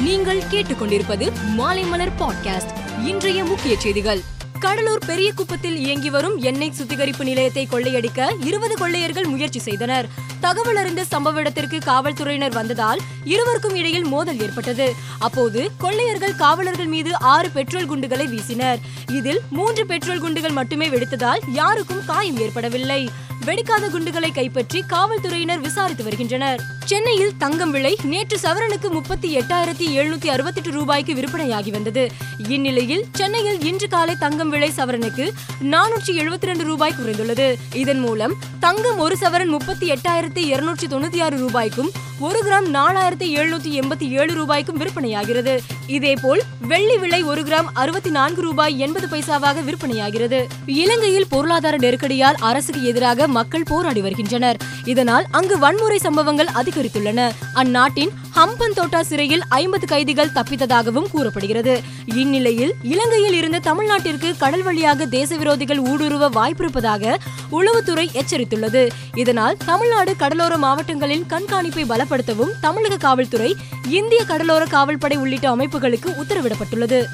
நீங்கள் கேட்டுக்கொண்டிருப்பது மாலைமலர் பாட்காஸ்ட். இன்றைய முக்கிய செய்திகள். கடலூர் பெரிய குப்பத்தில் இயங்கி வரும் எண்ணெய் சுத்திகரிப்பு நிலையத்தை கொள்ளையடிக்க இருபது கொள்ளையர்கள் முயற்சி செய்தனர். தகவல் அறிந்த சம்பவ இடத்திற்கு காவல்துறையினர் வந்ததால் இருவருக்கும் இடையில் மோதல் ஏற்பட்டது. அப்போது கொள்ளையர்கள் காவலர்கள் மீது ஆறு பெட்ரோல் குண்டுகளை வீசினர். இதில் மூன்று பெட்ரோல் குண்டுகள் மட்டுமே வெடித்ததால் யாருக்கும் காயம் ஏற்படவில்லை. வெடிக்காத குண்டுகளை கைப்பற்றி காவல்துறையினர் விசாரித்து வருகின்றனர். சென்னையில் தங்கம் விலை நேற்று சவரனுக்கு முப்பத்தி எட்டாயிரத்தி எழுநூத்தி அறுபத்தி எட்டு ரூபாய்க்கு விற்பனையாகி வந்தது. இந்நிலையில் சென்னையில் இன்று காலை தங்கம் விலை சவரனுக்கு நானூற்றி எழுபத்தி ரெண்டு ரூபாய் குறைந்துள்ளது. இதன் மூலம் தங்கம் ஒரு சவரன் முப்பத்தி எட்டாயிரத்தி இருநூற்றி தொண்ணூத்தி ஆறு ரூபாய்க்கும் ஒரு கிராம் நாலாயிரத்தி எழுநூத்தி எண்பத்தி ஏழு ரூபாய்க்கும் விற்பனையாகிறது. இதேபோல் வெள்ளி விலை ஒரு கிராம் அறுபத்தி நான்கு ரூபாய் எண்பது பைசாவாக விற்பனையாகிறது. இலங்கையில் பொருளாதார நெருக்கடியால் அரசுக்கு எதிராக மக்கள் போராடி வருகின்றனர். இதனால் அங்கு வன்முறை சம்பவங்கள் அதிகரித்துள்ளன. அந்நாட்டின் ஹம்பன் தோட்டா சிறையில் ஐம்பது கைதிகள் தப்பித்ததாகவும் கூறப்படுகிறது. இந்நிலையில் இலங்கையில் இருந்து தமிழ்நாட்டிற்கு கடல் வழியாக தேச விரோதிகள் ஊடுருவ வாய்ப்பிருப்பதாக உளவுத்துறை எச்சரித்துள்ளது. இதனால் தமிழ்நாடு கடலோர மாவட்டங்களில் கண்காணிப்பை பலப்படுத்தவும் தமிழக காவல்துறை இந்திய கடலோர காவல்படை உள்ளிட்ட அமைப்புகளுக்கு உத்தரவிடப்பட்டுள்ளது.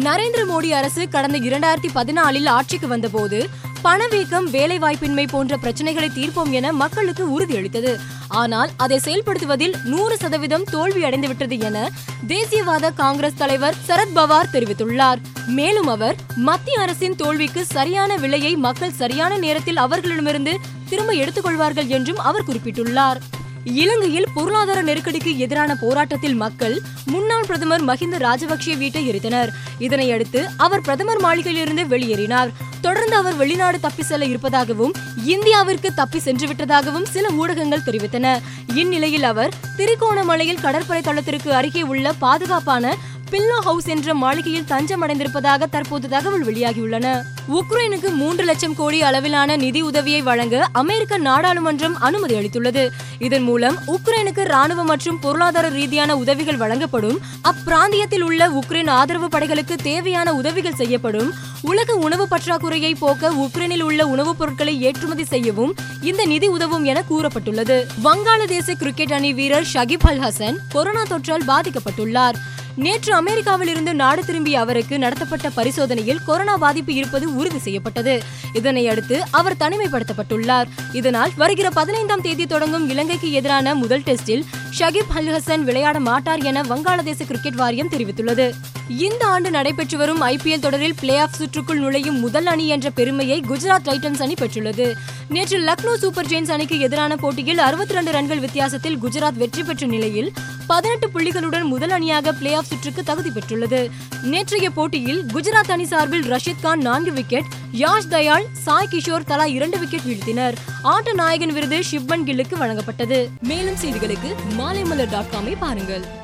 நரேந்திர மோடி அரசு கடந்த இரண்டாயிரத்தி பதினாலில் ஆட்சிக்கு வந்தபோது பணவீக்கம் வேலைவாய்ப்பின்மை போன்ற பிரச்சனைகளை தீர்ப்போம் என மக்களுக்கு உறுதியளித்தது. ஆனால் அதை செயல்படுத்துவதில் நூறு சதவீதம் தோல்வி அடைந்துவிட்டது என தேசியவாத காங்கிரஸ் தலைவர் சரத் பவார் தெரிவித்துள்ளார். மேலும் அவர் மத்திய அரசின் தோல்விக்கு சரியான விலையை மக்கள் சரியான நேரத்தில் அவர்களிடமிருந்து திரும்ப எடுத்துக்கொள்வார்கள் என்றும் அவர் குறிப்பிட்டுள்ளார். இலங்கையில் பொருளாதார நெருக்கடிக்கு எதிரான போராட்டத்தில் மக்கள் முன்னாள் பிரதமர் மஹிந்த ராஜபக்சே வீட்டை எரித்தனர். இதனையடுத்து அவர் பிரதமர் மாளிகையிலிருந்து வெளியேறினார். தொடர்ந்து அவர் வெளிநாடு தப்பி செல்ல இருப்பதாகவும் இந்தியாவிற்கு தப்பி சென்று விட்டதாகவும் சில ஊடகங்கள் தெரிவித்தன. இந்நிலையில் அவர் திரிகோணமலையில் கடற்படை தளத்திற்கு அருகே உள்ள பாதுகாப்பான பில்லோ ஹவுஸ் என்ற மாளிகையில் தஞ்சம் அடைந்திருப்பதாக தற்போது தகவல் வெளியாகியுள்ளன. உக்ரைனுக்கு மூன்று லட்சம் கோடி அளவிலான நிதி உதவியை வழங்க அமெரிக்க நாடாளுமன்றம் அனுமதி அளித்துள்ளது. இதன் மூலம் உக்ரைனுக்கு ராணுவ மற்றும் பொருளாதார ரீதியான உதவிகள் வழங்கப்படும் அப்பிராந்தியத்தில் உள்ள உக்ரைன் ஆதரவு படைகளுக்கு தேவையான உதவிகள் செய்யப்படும் உலக உணவு பற்றாக்குறையை போக்க உக்ரைனில் உள்ள உணவுப் பொருட்களை ஏற்றுமதி செய்யவும் இந்த நிதி உதவும் என கூறப்பட்டுள்ளது. வங்காளதேச கிரிக்கெட் அணி வீரர் ஷகிப் அல் ஹசன் கொரோனா தொற்றால் பாதிக்கப்பட்டுள்ளார். நேற்று அமெரிக்காவில் இருந்து நாடு திரும்பிய அவருக்கு நடத்தப்பட்ட பரிசோதனையில் கொரோனா பாதிப்பு இருப்பது உறுதி செய்யப்பட்டது. இதனை அடுத்து அவர் தனிமைப்படுத்தப்பட்டுள்ளார். இதனால் வருகிற பதினைந்தாம் தேதி தொடங்கும் இலங்கைக்கு எதிரான முதல் டெஸ்டில் ஷகிப் அல் ஹசன் விளையாட மாட்டார் என வங்காளதேச கிரிக்கெட் வாரியம் தெரிவித்துள்ளது. இந்த ஆண்டு நடைபெற்று வரும் ஐபிஎல் தொடரில் பிளே ஆஃப் சுற்றுக்குள் நுழையும் முதல் அணி என்ற பெருமையை குஜராத் டைட்டன்ஸ் அணி பெற்றுள்ளது. நேற்று லக்னோ சூப்பர் ஜெயின்ஸ் அணிக்கு எதிரான போட்டியில் அறுபத்தி ரெண்டு ரன்கள் வித்தியாசத்தில் குஜராத் வெற்றி பெற்ற நிலையில் பதினெட்டு புள்ளிகளுடன் முதல் அணியாக பிளே ஆஃப் சுற்றுக்கு தகுதி பெற்றுள்ளது. நேற்றைய போட்டியில் குஜராத் அணி சார்பில் ரஷித் கான் நான்கு விக்கெட் யாஷ் தயாள் சாய் கிஷோர் தலா இரண்டு விக்கெட் வீழ்த்தினர். ஆட்ட நாயகன் விருது ஷிப்மன் கில்லுக்கு வழங்கப்பட்டது. மேலும் செய்திகளுக்கு மாலைமலர் டாட் காமை பாருங்கள்.